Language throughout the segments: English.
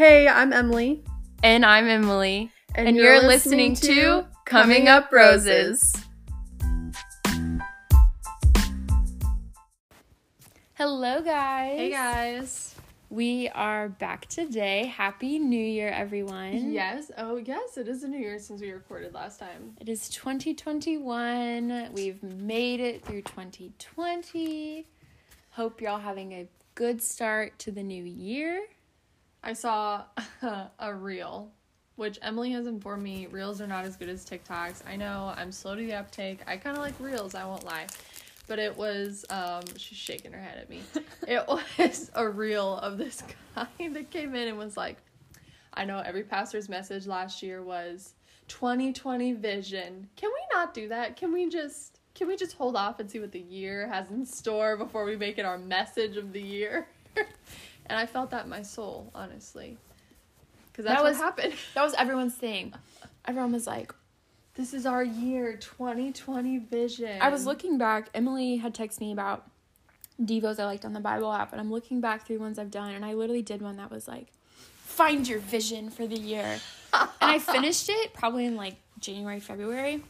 Hey, I'm Emily. And I'm Emily. And, you're, listening, to Coming Up Roses. Hello, guys. Hey, guys. We are back today. Happy New Year, everyone. Yes. Oh, yes. It is a new year since we recorded last time. It is 2021. We've made it through 2020. Hope you're all having a good start to the new year. I saw a reel, which Emily has informed me reels are not as good as TikToks. I know I'm slow to the uptake. I kind of like reels, I won't lie. But it was, um, she's shaking her head at me. it was a reel of this guy that came in and was like, I know every pastor's message last year was 2020 vision. Can we not do that? Can we just can we just hold off and see what the year has in store before we make it our message of the year? And I felt that in my soul, honestly. Because that's That what happened. That was everyone's thing. Everyone was like, This is our year, 2020 vision. I was looking back. Emily had texted me about devos I liked on the Bible app, and I'm looking back through ones I've done, and I literally did one that was like, "Find your vision for the year," and I finished it probably in like January, February,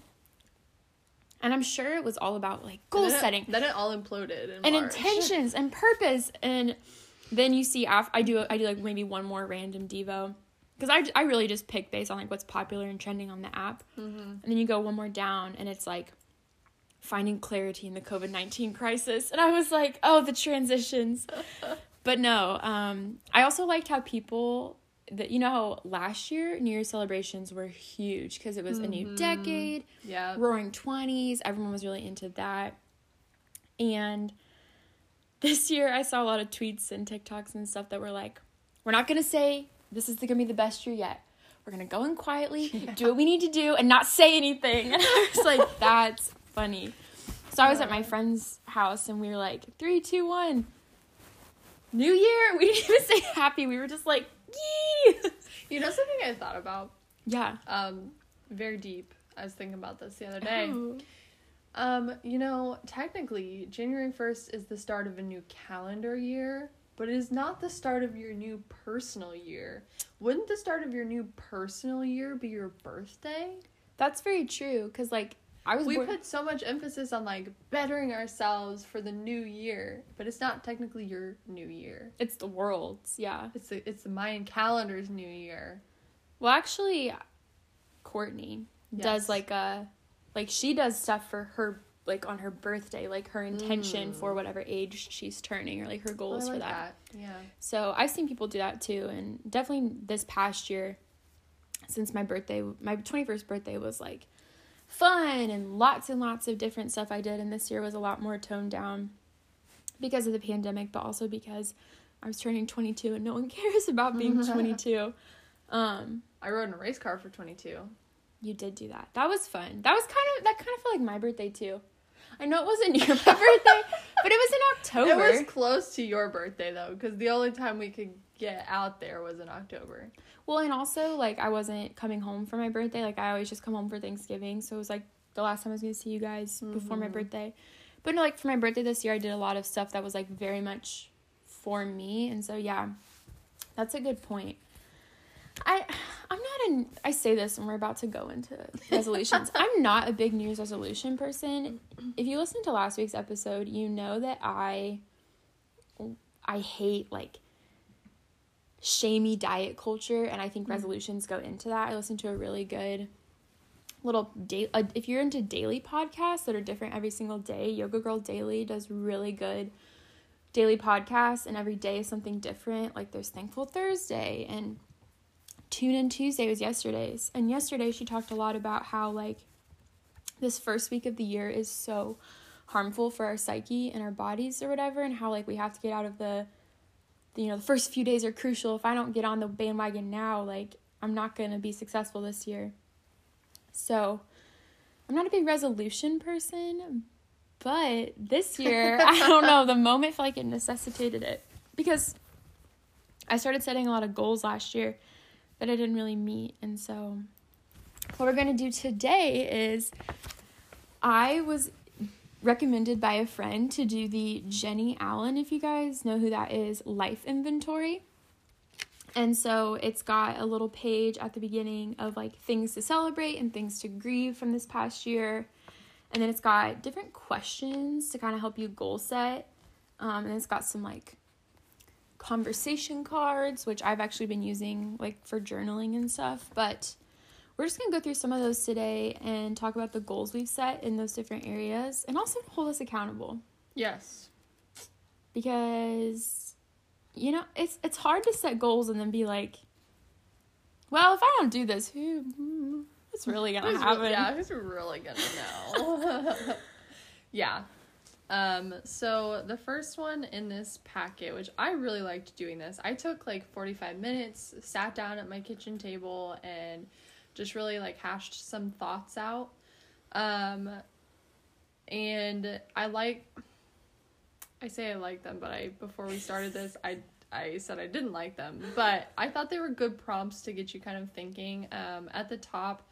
and I'm sure it was all about like goal then it- setting then it all imploded in and March. intentions and purpose, and then you see af- I do I do like maybe one more random devo. Because I, I really just pick based on like what's popular and trending on the app, Mm-hmm. and then you go one more down, and it's like finding clarity in the COVID 19 crisis. And I was like, oh, the transitions. but no, um, I also liked how people that you know how last year New Year's celebrations were huge because it was a new decade, Yeah. roaring 20s, everyone was really into that. And this year I saw a lot of tweets and TikToks and stuff that were like, we're not going to say this is going to be the best year yet. We're going to go in quietly, do what we need to do, and not say anything. And I was like, that's funny. So I was at my friend's house and we were like, three, two, one. New year. We didn't even say happy. We were just like, yee. You know something I thought about? Yeah. Um, very deep. I was thinking about this the other day. Oh. Um, you know, technically, January 1st is the start of a new calendar year, but it is not the start of your new personal year. Wouldn't the start of your new personal year be your birthday? That's very true. Because, like, I was We born- put so much emphasis on like bettering ourselves for the new year, but it's not technically your new year. it's the world's. Yeah. It's the it's the Mayan calendar's new year. Well, actually, Courtney Yes. does like a, like she does stuff for her, like on her birthday, like her intention for whatever age she's turning or like her goals for like that. Yeah. So I've seen people do that too, and definitely this past year, since my birthday, my twenty first birthday was like fun and lots and lots of different stuff I did, and this year was a lot more toned down because of the pandemic, but also because I was turning twenty two and no one cares about being twenty two. Um, I rode in a race car for 22. You did do that. That was fun. That was kind of that kind of felt like my birthday too. I know it wasn't your birthday, but it was in October. It was close to your birthday though, because the only time we could get out there was in October. Well, and also like I wasn't coming home for my birthday. Like I always just come home for Thanksgiving, so it was like the last time I was gonna see you guys before my mm-hmm. birthday. But no, like for my birthday this year, I did a lot of stuff that was like very much for me, and so yeah, that's a good point. I I'm not an I say this and we're about to go into resolutions. I'm not a big New Year's resolution person. If you listen to last week's episode, you know that I I hate like shamey diet culture and I think resolutions go into that. I listened to a really good little day uh, if you're into daily podcasts that are different every single day, Yoga Girl Daily does really good daily podcasts and every day is something different. Like there's Thankful Thursday and Tune In Tuesday was yesterday's. And yesterday she talked a lot about how like this first week of the year is so harmful for our psyche and our bodies or whatever and how like we have to get out of the you know the first few days are crucial if i don't get on the bandwagon now like i'm not going to be successful this year so i'm not a big resolution person but this year i don't know the moment felt like it necessitated it because i started setting a lot of goals last year that i didn't really meet and so what we're going to do today is i was recommended by a friend to do the Jennie Allen, if you guys know who that is, life inventory. And so it's got a little page at the beginning of like things to celebrate and things to grieve from this past year. And then it's got different questions to kind of help you goal set. Um, and it's got some like conversation cards, which I've actually been using like for journaling and stuff. But we're just gonna go through some of those today and talk about the goals we've set in those different areas and also hold us accountable. Yes. Because you know, it's it's hard to set goals and then be like, well, if I don't do this, who hmm, it's really gonna Who's happen? yeah, who's really gonna know? yeah. Um, so the first one in this packet, which I really liked doing this, I took like 45 minutes, sat down at my kitchen table and just really like hashed some thoughts out. Um, and I like I say I like them, but I before we started this, I I said I didn't like them, but I thought they were good prompts to get you kind of thinking. Um, at the top,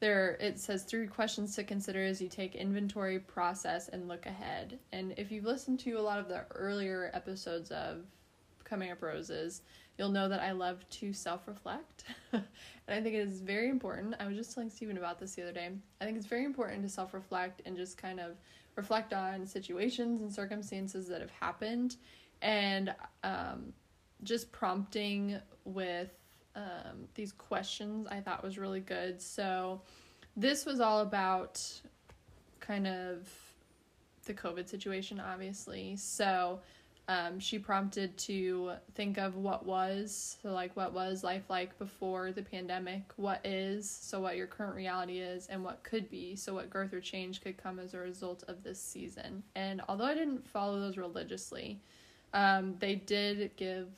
there it says three questions to consider as you take inventory, process, and look ahead. And if you've listened to a lot of the earlier episodes of Coming Up Roses, you'll know that I love to self reflect. and I think it is very important. I was just telling Stephen about this the other day. I think it's very important to self reflect and just kind of reflect on situations and circumstances that have happened and um, just prompting with um, these questions I thought was really good. So, this was all about kind of the COVID situation, obviously. So, um, she prompted to think of what was, so like what was life like before the pandemic, what is, so what your current reality is, and what could be, so what growth or change could come as a result of this season. And although I didn't follow those religiously, um, they did give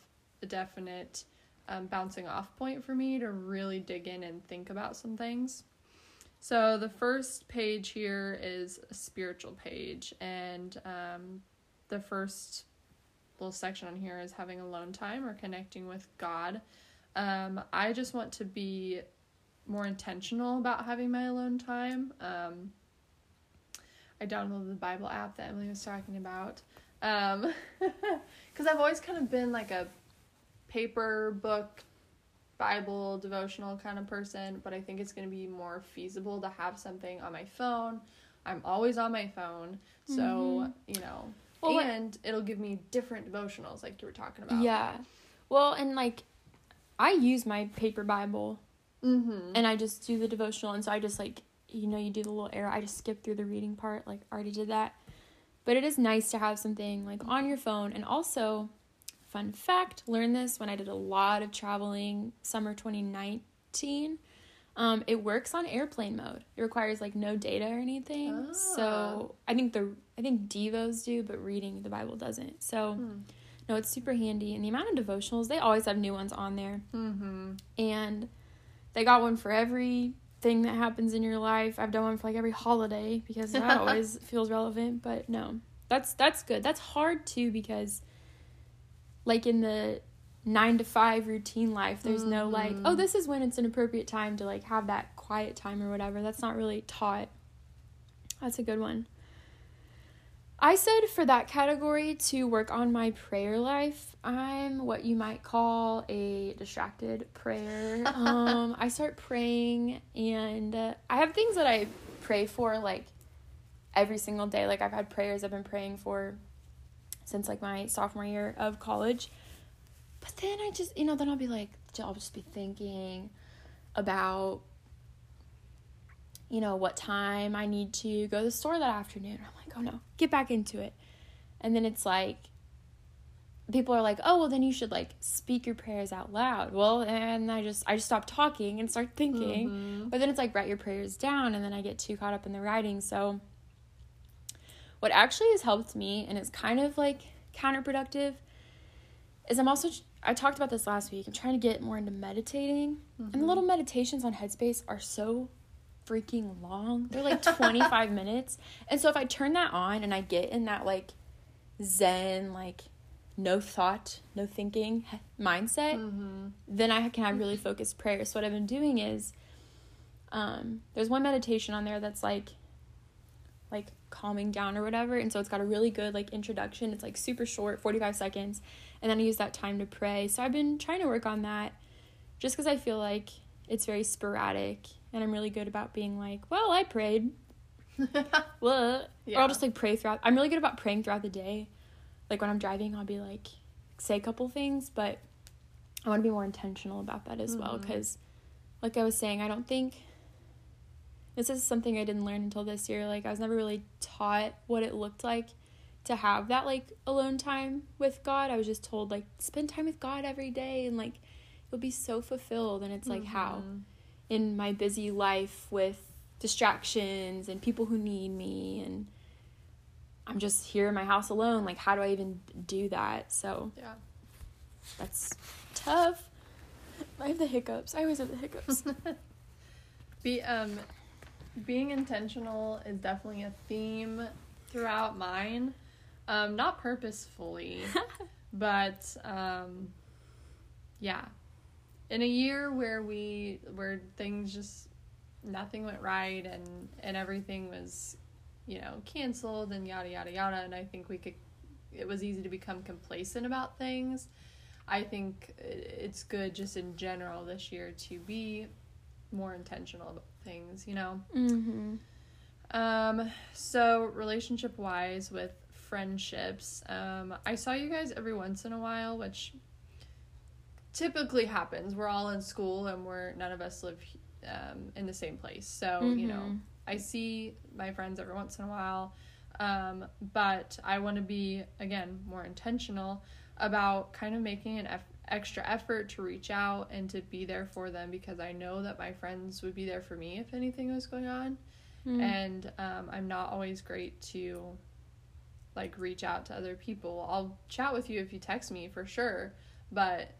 a definite um, bouncing off point for me to really dig in and think about some things. So the first page here is a spiritual page, and um, the first little section on here is having alone time or connecting with God. Um, I just want to be more intentional about having my alone time. Um, I downloaded the Bible app that Emily was talking about. Um, because I've always kind of been like a paper book Bible devotional kind of person, but I think it's going to be more feasible to have something on my phone. I'm always on my phone, so Mhm. you know, Well, and it'll give me different devotionals like you were talking about. Yeah. Well, and like I use my paper Bible Mm-hmm. and I just do the devotional and so I just like you know you do the little arrow I just skip through the reading part like I already did that. But it is nice to have something like on your phone and also fun fact, learned this when I did a lot of traveling summer 2019. Um, it works on airplane mode. It requires like no data or anything. Ah. So I think the I think devos do, but reading the Bible doesn't. So Hmm. no, it's super handy. And the amount of devotionals, they always have new ones on there. Mm-hmm. And they got one for every thing that happens in your life. I've done one for like every holiday because that always feels relevant. But no, that's that's good. That's hard too because like in the nine to five routine life, there's no like, Mhm. oh, this is when it's an appropriate time to like have that quiet time or whatever. That's not really taught. That's a good one. I said for that category to work on my prayer life. I'm what you might call a distracted prayer. um, I start praying, and uh, I have things that I pray for like every single day. Like I've had prayers I've been praying for since like my sophomore year of college. But then I just, you know, then I'll be like, I'll just be thinking about you know, what time I need to go to the store that afternoon. I'm like, oh no, get back into it. And then it's like, people are like, oh, well, then you should like speak your prayers out loud. Well, and I just, I just stop talking and start thinking. Mhm. But then it's like, write your prayers down. And then I get too caught up in the writing. So, what actually has helped me, and it's kind of like counterproductive, is I'm also, I talked about this last week. I'm trying to get more into meditating. And the little meditations on Headspace are so freaking long. They're like 25 minutes. And so if I turn that on and I get in that like zen, like no thought, no thinking mindset, Mm-hmm. then I can have really focused prayer. So what I've been doing is um there's one meditation on there that's like like calming down or whatever. And so it's got a really good like introduction. It's like super short, 45 seconds. And then I use that time to pray. So I've been trying to work on that just because I feel like it's very sporadic and I'm really good about being like, well, I prayed. what? Yeah. Or I'll just like pray throughout. I'm really good about praying throughout the day. Like when I'm driving, I'll be like, say a couple things, but I want to be more intentional about that as well Mhm. because, like I was saying, I don't think this is something I didn't learn until this year. Like I was never really taught what it looked like to have that like alone time with God. I was just told like spend time with God every day and like you'll be so fulfilled. And it's like how Mhm. in my busy life with distractions and people who need me and I'm just here in my house alone. Like how do I even do that? So Yeah. that's tough. I have the hiccups. I always have the hiccups. Be um being intentional is definitely a theme throughout mine. Um not purposefully, but um yeah. In a year where we where things just nothing went right and and everything was you know canceled and yada yada yada and I think we could it was easy to become complacent about things. I think it's good just in general this year to be more intentional about things, you know. mm-hmm. Um, so relationship wise with friendships, um, I saw you guys every once in a while, which typically happens. We're all in school and we're none of us live um, in the same place, so you know Mhm. I see my friends every once in a while. Um, but I want to be again more intentional about kind of making an eff- extra effort to reach out and to be there for them because I know that my friends would be there for me if anything was going on Mm. and um, I'm not always great to like reach out to other people. I'll chat with you if you text me for sure, but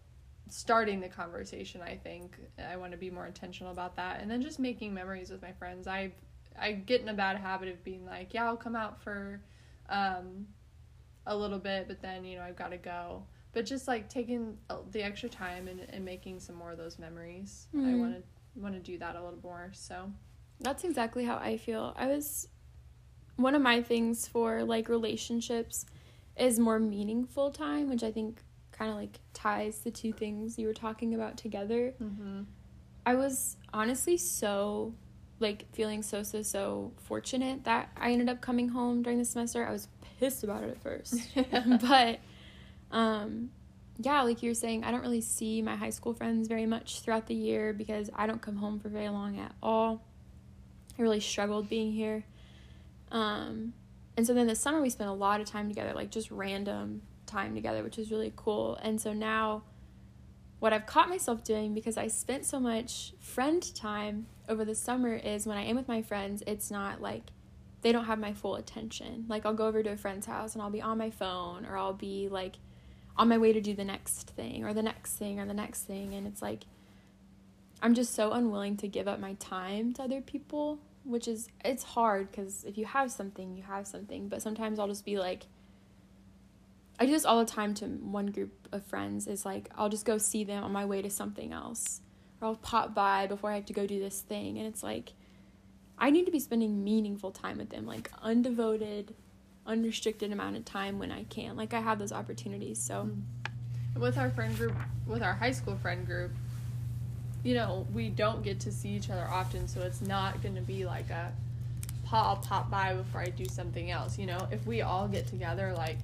starting the conversation, I think I want to be more intentional about that, and then just making memories with my friends. I I get in a bad habit of being like, yeah, I'll come out for um, a little bit, but then you know I've got to go. But just like taking uh, the extra time and, and making some more of those memories, I Mhm. want to want to do that a little more. So. That's exactly how I feel. I was one of my things for like relationships is more meaningful time, which I think kind of like ties the two things you were talking about together. Mm-hmm. I was honestly so like feeling so so so fortunate that I ended up coming home during the semester. I was pissed about it at first. but um yeah, like you're saying, I don't really see my high school friends very much throughout the year because I don't come home for very long at all. I really struggled being here. Um and so then this summer we spent a lot of time together, like just random time together, which was really cool. And so now what I've caught myself doing because I spent so much friend time over the summer is when I am with my friends, it's not like they don't have my full attention. Like I'll go over to a friend's house and I'll be on my phone or I'll be like on my way to do the next thing or the next thing or the next thing. And it's like I'm just so unwilling to give up my time to other people, which is it's hard cuz if you have something, you have something, but sometimes I'll just be like I do this all the time to one group of friends is like I'll just go see them on my way to something else. Or I'll pop by before I have to go do this thing. And it's like I need to be spending meaningful time with them, like undevoted, unrestricted amount of time when I can. Like I have those opportunities. So mm-hmm. with our friend group with our high school friend group you know we don't get to see each other often so it's not going to be like a pop, I'll pop by before I do something else you know if we all get together like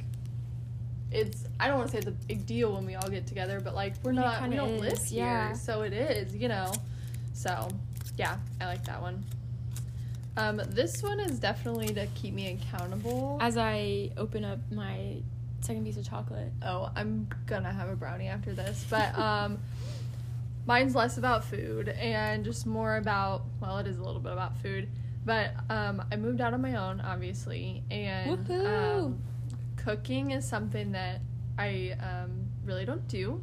it's I don't want to say it's a big deal when we all get together but like we're It not we don't live is, here yeah. so it is you know so yeah I like that one um this one is definitely to keep me accountable as I open up my second piece of chocolate. Oh, I'm gonna have a brownie after this, but um, mine's less about food and just more about well, it is a little bit about food, but um, I moved out on my own, obviously, and um, cooking is something that I um really don't do.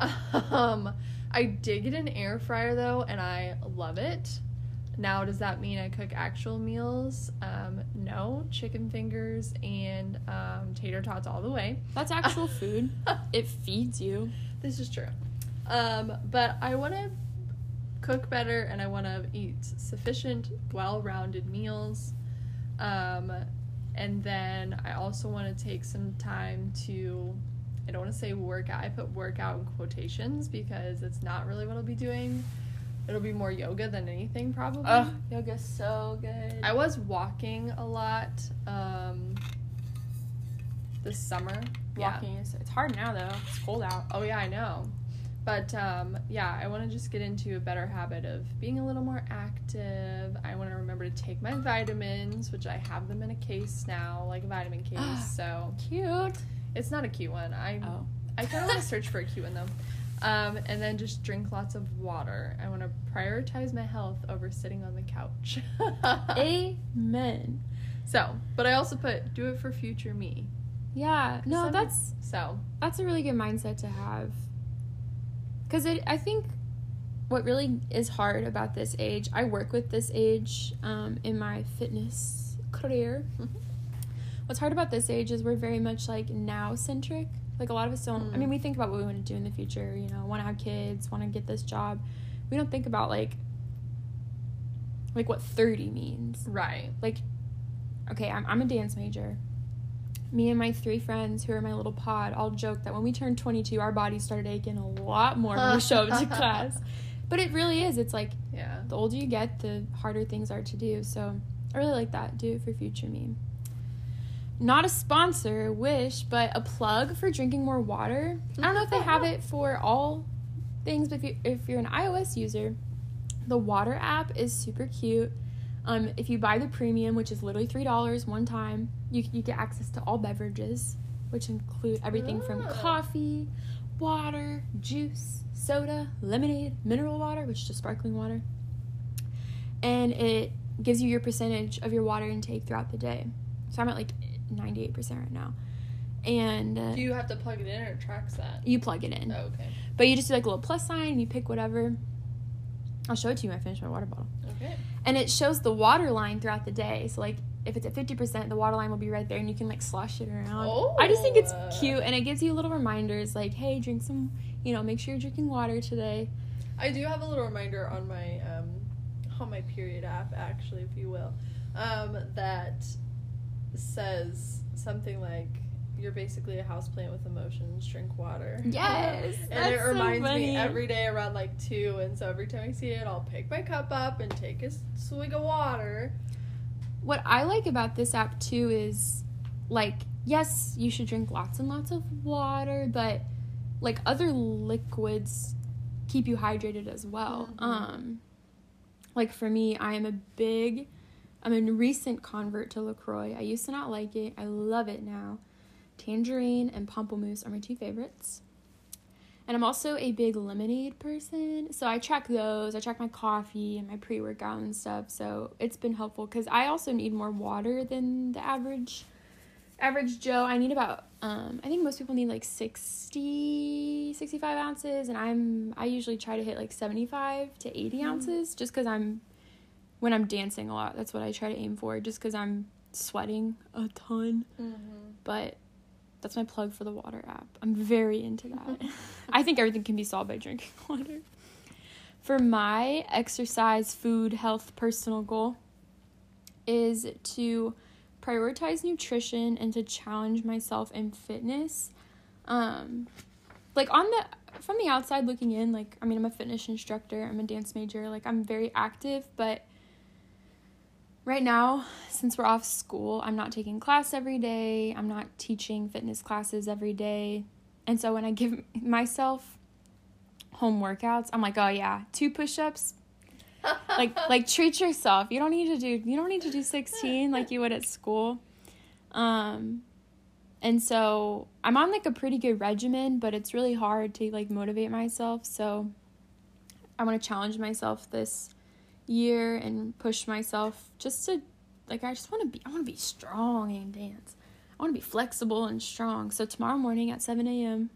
um, I did get an air fryer though, and I love it. Now, does that mean I cook actual meals? Um, no, chicken fingers and um, tater tots all the way. That's actual food. It feeds you. This is true. Um, but I want to cook better and I want to eat sufficient, well rounded meals. Um, and then I also want to take some time to, I don't want to say workout. I put workout in quotations because it's not really what I'll be doing. It'll be more yoga than anything, probably. Ugh, yoga's so good. I was walking a lot um, this summer. Yeah. walking is it's hard now though. It's cold out. Oh yeah, I know. But um, yeah, I want to just get into a better habit of being a little more active. I want to remember to take my vitamins, which I have them in a case now, like a vitamin case. so Cute. it's not a cute one. I Oh. I kind of want to search for a cute one though. Um, and then just drink lots of water. I want to prioritize my health over sitting on the couch. Amen. so, but I also put do it for future me. Yeah. No, Some- that's So that's a really good mindset to have. Cuz it I think what really is hard about this age, I work with this age um, in my fitness career. Mhm. What's hard about this age is we're very much like now centric. Like a lot of us don't. I Mm. mean, we think about what we want to do in the future. You know, want to have kids, want to get this job. We don't think about like like what thirty means. right. Like, okay, I'm I'm a dance major. Me and my three friends who are my little pod all joke that when we turned 22, our bodies started aching a lot more when we showed up to class. But it really is. It's like Yeah. the older you get, the harder things are to do. So I really like that. Do it for future me. Not a sponsor, wish, but a plug for drinking more water. I don't know if they have it for all things, but if, you, if you're an iOS user, the water app is super cute. Um, if you buy the premium, which is literally three dollars one time, you you get access to all beverages, which include everything from Ah. coffee, water, juice, soda, lemonade, mineral water, which is just sparkling water, and it gives you your percentage of your water intake throughout the day. So I'm at like ninety eight percent right now, and uh, Do you have to plug it in or it tracks that? you plug it in, Oh, okay. but you just do like a little plus sign and you pick whatever. I'll show it to you when I finish my water bottle Okay. and it shows the water line throughout the day. So like if it's at fifty percent, the water line will be right there, and you can like slosh it around. I just think it's Oh. cute, and it gives you little reminders like, hey, drink some, you know, make sure you're drinking water today. I do have a little reminder on my um, on my period app, actually, if you will, um, that says something like you're basically a houseplant with emotions. Drink water. Yes, and that's it so reminds funny. me every day around like two, and so every time I see it, I'll pick my cup up and take a swig of water. What I like about this app too is, like, yes, you should drink lots and lots of water, but like other liquids keep you hydrated as well. Mhm. Um, like for me, I am a big, I'm a recent convert to Lacroix. I used to not like it. I love it now. Tangerine and Pamplemousse are my two favorites. And I'm also a big lemonade person. So I track those. I track my coffee and my pre workout and stuff. So it's been helpful because I also need more water than the average average Joe. I need about um I think most people need like 60 65 ounces and I'm I usually try to hit like 75 to 80 ounces just cuz I'm when I'm dancing a lot. That's what I try to aim for just cuz I'm sweating a ton. Mm-hmm. But that's my plug for the water app. I'm very into that. I think everything can be solved by drinking water. For my exercise, food, health, personal goal is to prioritize nutrition and to challenge myself in fitness. Um like on the from the outside looking in, like I mean I'm a fitness instructor, I'm a dance major, like I'm very active, but right now since we're off school i'm not taking class every day. I'm not teaching fitness classes every day. And so when i give myself home workouts i'm like oh yeah two push-ups. Like like treat yourself. You don't need to do you don't need to do 16 like you would at school. Um and so i'm on like a pretty good regimen but it's really hard to like motivate myself. So i want to challenge myself this year and push myself just to like I just want to be I want to be strong and dance. I want to be flexible and strong. So tomorrow morning at 7 a.m.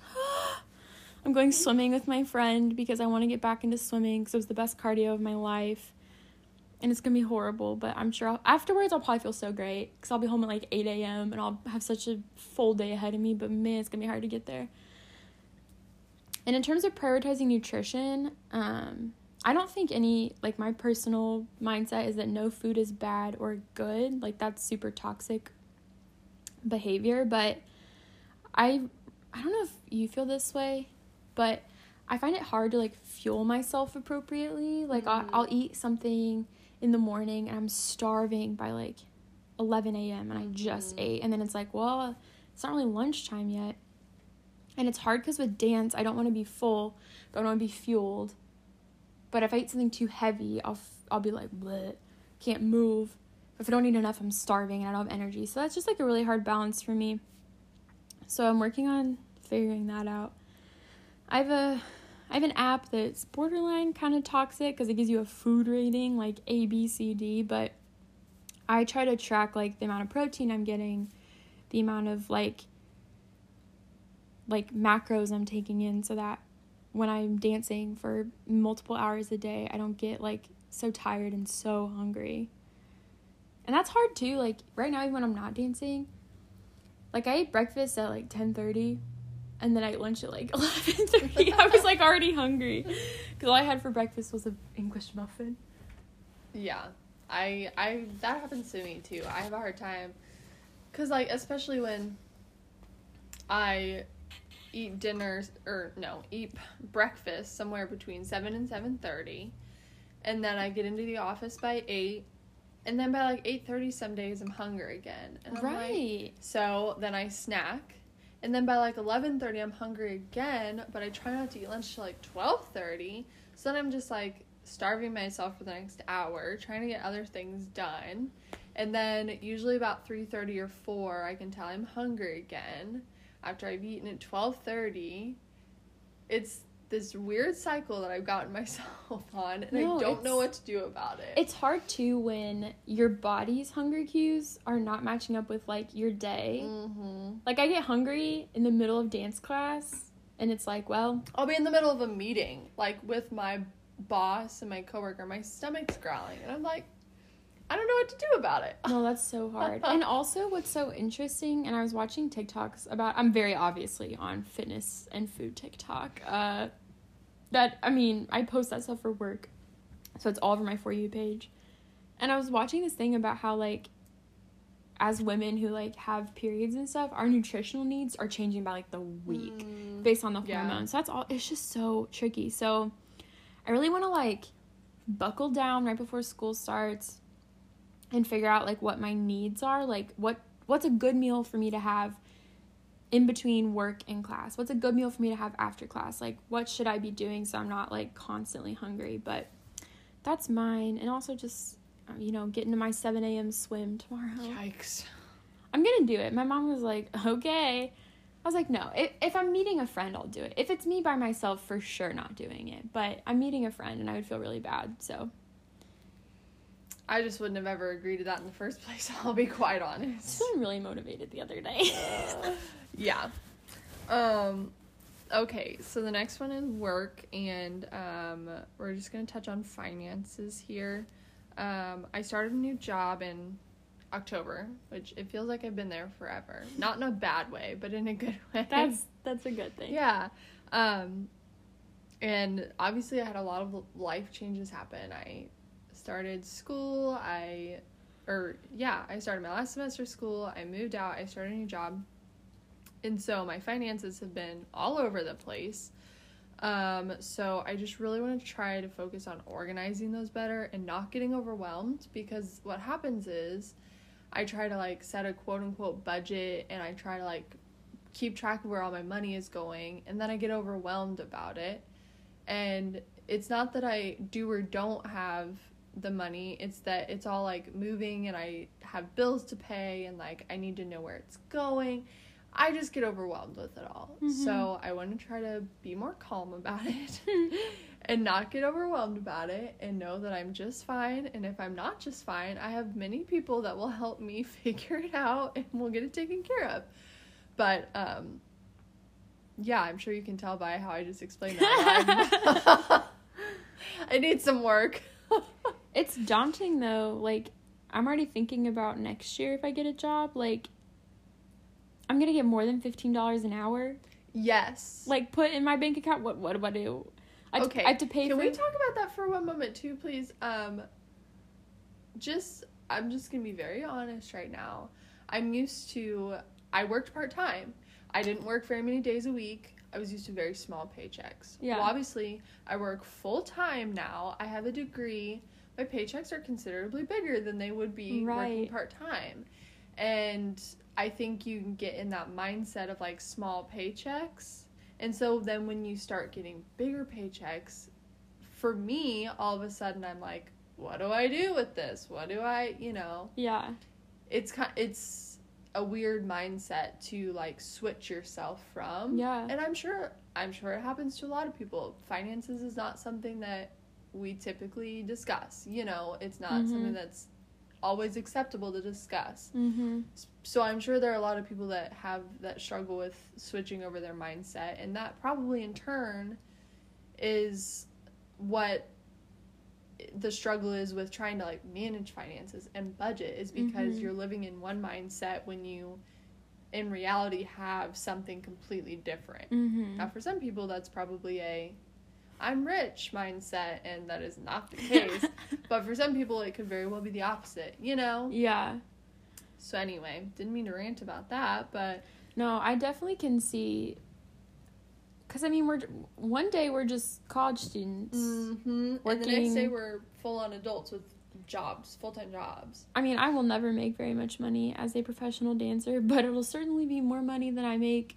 I'm going swimming with my friend because I want to get back into swimming because it was the best cardio of my life. And it's gonna be horrible, but I'm sure I'll, afterwards I'll probably feel so great because I'll be home at like 8 a.m. and I'll have such a full day ahead of me. But man, it's gonna be hard to get there. And in terms of prioritizing nutrition, um, I don't think any like my personal mindset is that no food is bad or good. Like that's super toxic behavior, but I I don't know if you feel this way, but I find it hard to like fuel myself appropriately. Like I'll, mm. I'll eat something in the morning and I'm starving by like 11 a.m. and I just mm. ate, and then it's like, well, it's not really lunchtime yet. And it's hard because with dance, I don't want to be full, but I want to be fueled. But if I eat something too heavy, I'll f- I'll be like, bleh, can't move. If I don't eat enough, I'm starving and I don't have energy. So that's just like a really hard balance for me. So I'm working on figuring that out. I have a I have an app that's borderline kind of toxic because it gives you a food rating like A, B, C, D. But I try to track like the amount of protein I'm getting, the amount of like like macros I'm taking in, so that when I'm dancing for multiple hours a day, I don't get like so tired and so hungry. And that's hard too. Like right now, even when I'm not dancing, like I ate breakfast at like ten thirty, and then I ate lunch at like eleven thirty. I was like already hungry because all I had for breakfast was an English muffin. Yeah, I I that happens to me too. I have a hard time, cause like especially when I eat dinner or no eat breakfast somewhere between seven and seven thirty, and then I get into the office by eight, and then by like eight thirty some days I'm hungry again. And I'm like- right. so then I snack, and then by like eleven thirty I'm hungry again. But I try not to eat lunch till like twelve thirty. So then I'm just like starving myself for the next hour, trying to get other things done. And then usually about three thirty or four, I can tell I'm hungry again. After I've eaten at twelve thirty, it's this weird cycle that I've gotten myself on, and No, I don't know what to do about it. It's hard too when your body's hunger cues are not matching up with like your day. mm-hmm. Like I get hungry in the middle of dance class, and it's like, well, I'll be in the middle of a meeting, like with my boss and my coworker. My stomach's growling, and I'm like, I don't know what to do about it. no, that's so hard. and also, what's so interesting, and I was watching TikToks about. I'm very obviously on fitness and food TikTok. Uh, that I mean, I post that stuff for work, so it's all over my for you page. And I was watching this thing about how like, as women who like have periods and stuff, our nutritional needs are changing by like the week. Mm, based on the Yeah. hormones. So that's all. It's just so tricky. So I really want to like buckle down right before school starts and figure out like what my needs are. Like what what's a good meal for me to have in between work and class? What's a good meal for me to have after class? Like what should I be doing so I'm not like constantly hungry? But that's mine. And also just uh, you know getting to my 7 a.m. swim tomorrow. Yikes. I'm gonna do it. My mom was like, okay. I was like, no. If, if I'm meeting a friend, I'll do it. If it's me by myself, for sure not doing it. But I'm meeting a friend, and I would feel really bad. So I just wouldn't have ever agreed to that in the first place. I'll be quite I was feeling really motivated the other day. yeah. Um. Okay, so the next one is work, and um, we're just gonna touch on finances here. Um, I started a new job in October, which it feels like I've been there forever. Not in a bad way, but in a good way. that's that's a good thing. Yeah. Um and obviously I had a lot of life changes happen. I started school, I or yeah, I started my last semester school, I moved out, I started a new job. And so my finances have been all over the place. Um so I just really want to try to focus on organizing those better and not getting overwhelmed because what happens is I try to like set a quote unquote budget and I try to like keep track of where all my money is going and then I get overwhelmed about it. And it's not that I do or don't have the money, it's that it's all like moving and I have bills to pay and like I need to know where it's going. I just get overwhelmed with it all. So I want to try to be more calm about it and not get overwhelmed about it and know that I'm just fine. And if I'm not just fine, I have many people that will help me figure it out and we'll get it taken care of. But um yeah, I'm sure you can tell by how I just explained that. I need some work. It's daunting though. Like I'm already thinking about next year if I get a job. Like I'm gonna get more than fifteen dollars an hour. yes. Like put in my bank account. What what do I do? I have, Okay, to, I have to pay Can for we talk about that for one moment too, please? Um, just I'm just gonna be very honest right now. I'm used to I worked part time. I didn't work very many days a week. I was used to very small paychecks. Yeah. Well, obviously, I work full time now. I have a degree. My paychecks are considerably bigger than they would be working part time. And I think you can get in that mindset of like small paychecks. And so then when you start getting bigger paychecks, for me, all of a sudden I'm like, what do I do with this? What do I, you know, yeah it's kind it's a weird mindset to like switch yourself from. Yeah. And I'm sure I'm sure it happens to a lot of people. Finances is not something that we typically discuss. You know, it's not Mhm. something that's always acceptable to discuss. mm-hmm So I'm sure there are a lot of people that have that struggle with switching over their mindset and that probably in turn is what the struggle is with trying to like manage finances and budget is because Mhm. you're living in one mindset when you in reality have something completely different. mm-hmm Now for some people that's probably a I'm rich mindset and that is not the case. but for some people it could very well be the opposite, you know? yeah So anyway, didn't mean to rant about that, but no i definitely can see because i mean we're one day we're just college students mm-hmm. and the next Working- day we're full on adults with jobs, full time jobs. I mean, I will never make very much money as a professional dancer, but it'll certainly be more money than I make.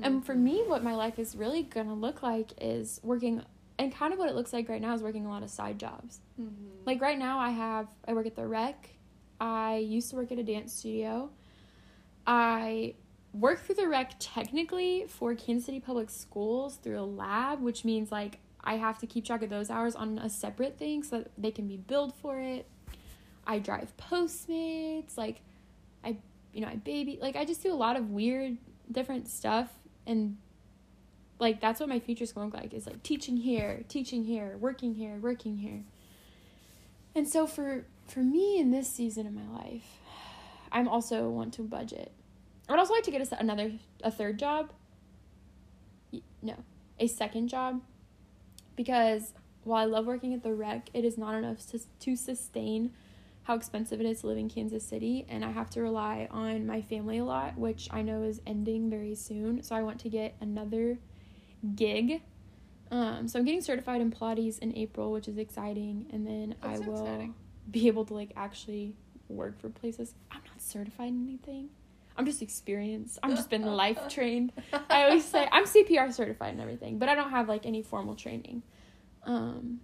And for mm-hmm. me, what my life is really gonna look like is working, and kind of what it looks like right now is working a lot of side jobs. Mm-hmm. Like right now, I have I work at the rec. I used to work at a dance studio. I work through the rec technically for Kansas City Public Schools through a lab, which means like I have to keep track of those hours on a separate thing so that they can be billed for it. I drive Postmates, like I you know, I baby like I just do a lot of weird different stuff and like that's what my future's gonna look like is like teaching here, teaching here, working here, working here. And so for for me in this season of my life, I'm also want to budget. I would also like to get a, another a third job. No, a second job, because while I love working at the rec, it is not enough to to sustain how expensive it is to live in Kansas City, and I have to rely on my family a lot, which I know is ending very soon. So I want to get another gig. Um, so I'm getting certified in Pilates in April, which is exciting, and then That's I will exciting. be able to like actually work for places. I'm not certified in anything. I'm just experienced. I'm just been life trained. I always say I'm CPR certified and everything, but I don't have like any formal training. Um,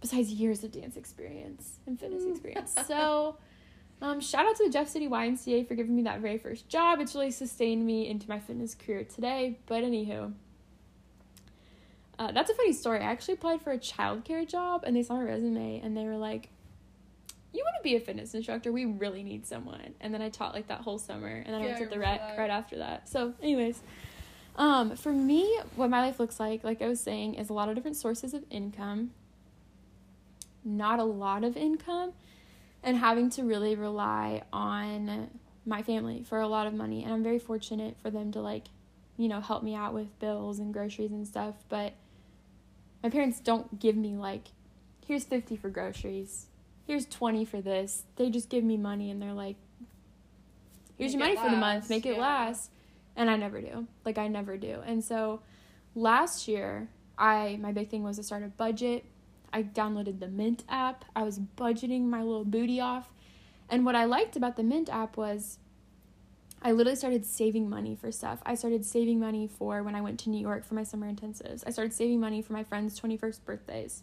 besides years of dance experience and fitness experience. So, um, shout out to the Jeff City YMCA for giving me that very first job. It's really sustained me into my fitness career today. But anywho, uh, that's a funny story. I actually applied for a childcare job and they saw my resume and they were like, "You want to be a fitness instructor? We really need someone." And then I taught like that whole summer, and then I Yeah, went I to the rec that. right after that. So, anyways, um, for me, what my life looks like, like I was saying, is a lot of different sources of income. Not a lot of income, and having to really rely on my family for a lot of money. And I'm very fortunate for them to like, you know, help me out with bills and groceries and stuff. But my parents don't give me like, here's fifty for groceries, here's twenty for this. They just give me money and they're like, here's Make your it money for the month, last, make it yeah. last. And I never do. Like I never do. And so last year, I my big thing was to start a budget. I downloaded the Mint app. I was budgeting my little booty off. And what I liked about the Mint app was I literally started saving money for stuff. I started saving money for when I went to New York for my summer intensives. I started saving money for my friends' 21st birthdays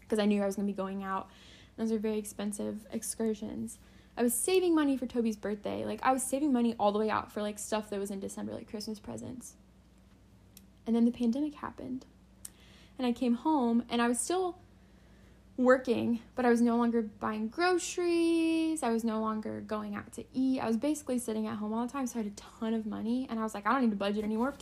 because I knew I was going to be going out. Those are very expensive excursions. I was saving money for Toby's birthday. Like I was saving money all the way out for like stuff that was in December, like Christmas presents. And then the pandemic happened. And I came home and I was still working, but I was no longer buying groceries. I was no longer going out to eat. I was basically sitting at home all the time, so I had a ton of money and I was like, I don't need to budget anymore.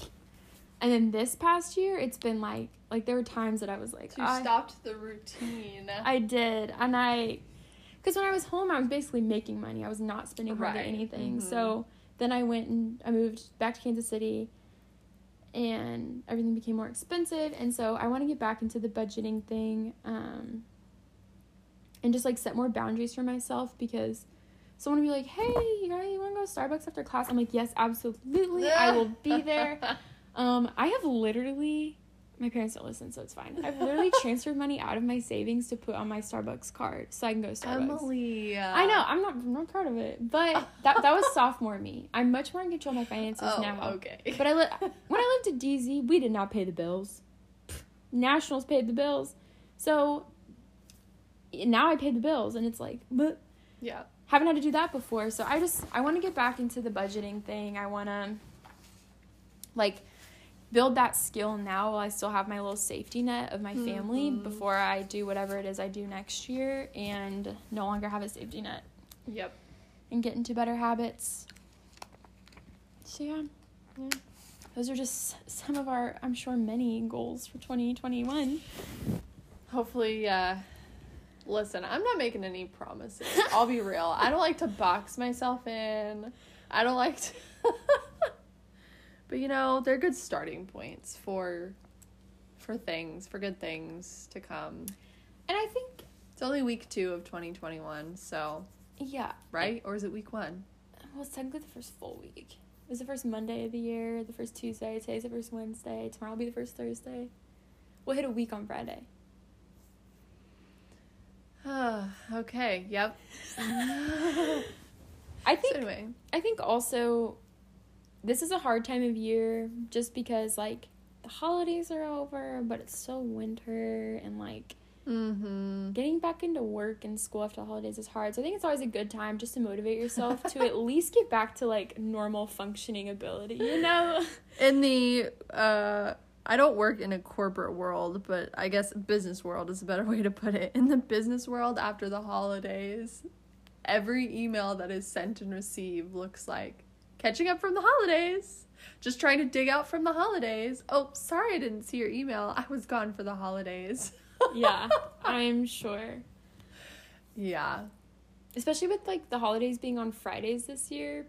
And then this past year, it's been like like there were times that I was like, So you I, stopped the routine. I did, and I, because when I was home, I was basically making money. I was not spending Right. anything. Mhm. So then I went and I moved back to Kansas City, and everything became more expensive. And so I want to get back into the budgeting thing um, and just like set more boundaries for myself because someone will be like, hey, you, know, you want to go to Starbucks after class? I'm like, yes, absolutely. I will be there. Um, I have literally my parents don't listen, so it's fine. I've literally transferred money out of my savings to put on my Starbucks card so I can go to Starbucks. Emily. I know, I'm not I'm not proud of it. But that that was sophomore me. I'm much more in control of my finances Oh, now. okay. But I li- when I lived at DZ, we did not pay the bills. Nationals paid the bills. So now I pay the bills and it's like, but yeah. haven't had to do that before. So I just I want to get back into the budgeting thing. I want to like build that skill now while I still have my little safety net of my family Mhm. before I do whatever it is I do next year and no longer have a safety net Yep. and get into better habits. So yeah, yeah. Those are just some of our I'm sure many goals for 2021. Hopefully, uh, listen, I'm not making any promises. I'll be real. I don't like to box myself in. I don't like to. but you know, they're good starting points for for things, for good things to come. And I think It's only week 2 of 2021, so, yeah, right? Or is it week 1? Well, it's technically the first full week. It was the first Monday of the year, the first Tuesday. Today's the first Wednesday. Tomorrow will be the first Thursday. We'll hit a week on Friday. okay, yep. I So think anyway, I think also this is a hard time of year just because like the holidays are over, but it's still winter and like mhm. getting back into work and school after the holidays is hard. So I think it's always a good time just to motivate yourself to at least get back to like normal functioning ability, you know? in the uh I don't work in a corporate world, but I guess business world is a better way to put it. In the business world after the holidays, every email that is sent and received looks like catching up from the holidays. Just trying to dig out from the holidays. Oh, sorry I didn't see your email. I was gone for the holidays. yeah, I'm sure. yeah. especially with like the holidays being on Fridays this year.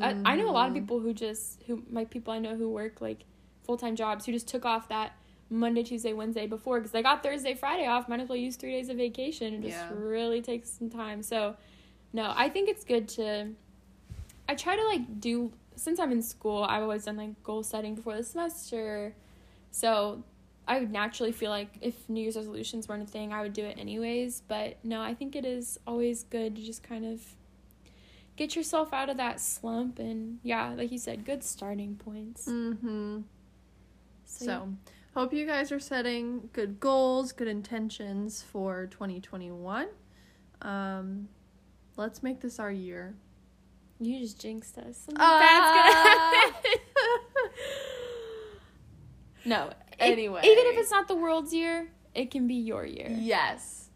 I, I know a lot of Mhm. people who just who my people I know who work like full time jobs who just took off that Monday, Tuesday, Wednesday before because they got Thursday, Friday off. Might as well use three days of vacation and just Yeah. really take some time. So, no, I think it's good to. I try to like do since I'm in school. I've always done like goal setting before the semester, so I would naturally feel like if New Year's resolutions weren't a thing, I would do it anyways. But no, I think it is always good to just kind of get yourself out of that slump and yeah, like you said, good starting points. Mhm. So, So, hope you guys are setting good goals, good intentions for 2021. Um, let's make this our year. you just jinxed us. Something Ah. bad's gonna happen. no. it- Anyway. even if it's not the world's year, it can be your year. Yes.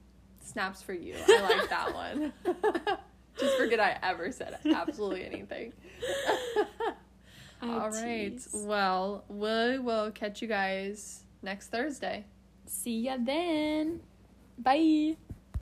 Snaps for you. I like that one. Just forget I ever said absolutely anything. Oh, All right. tease. Well, we will catch you guys next Thursday. See ya then. Bye.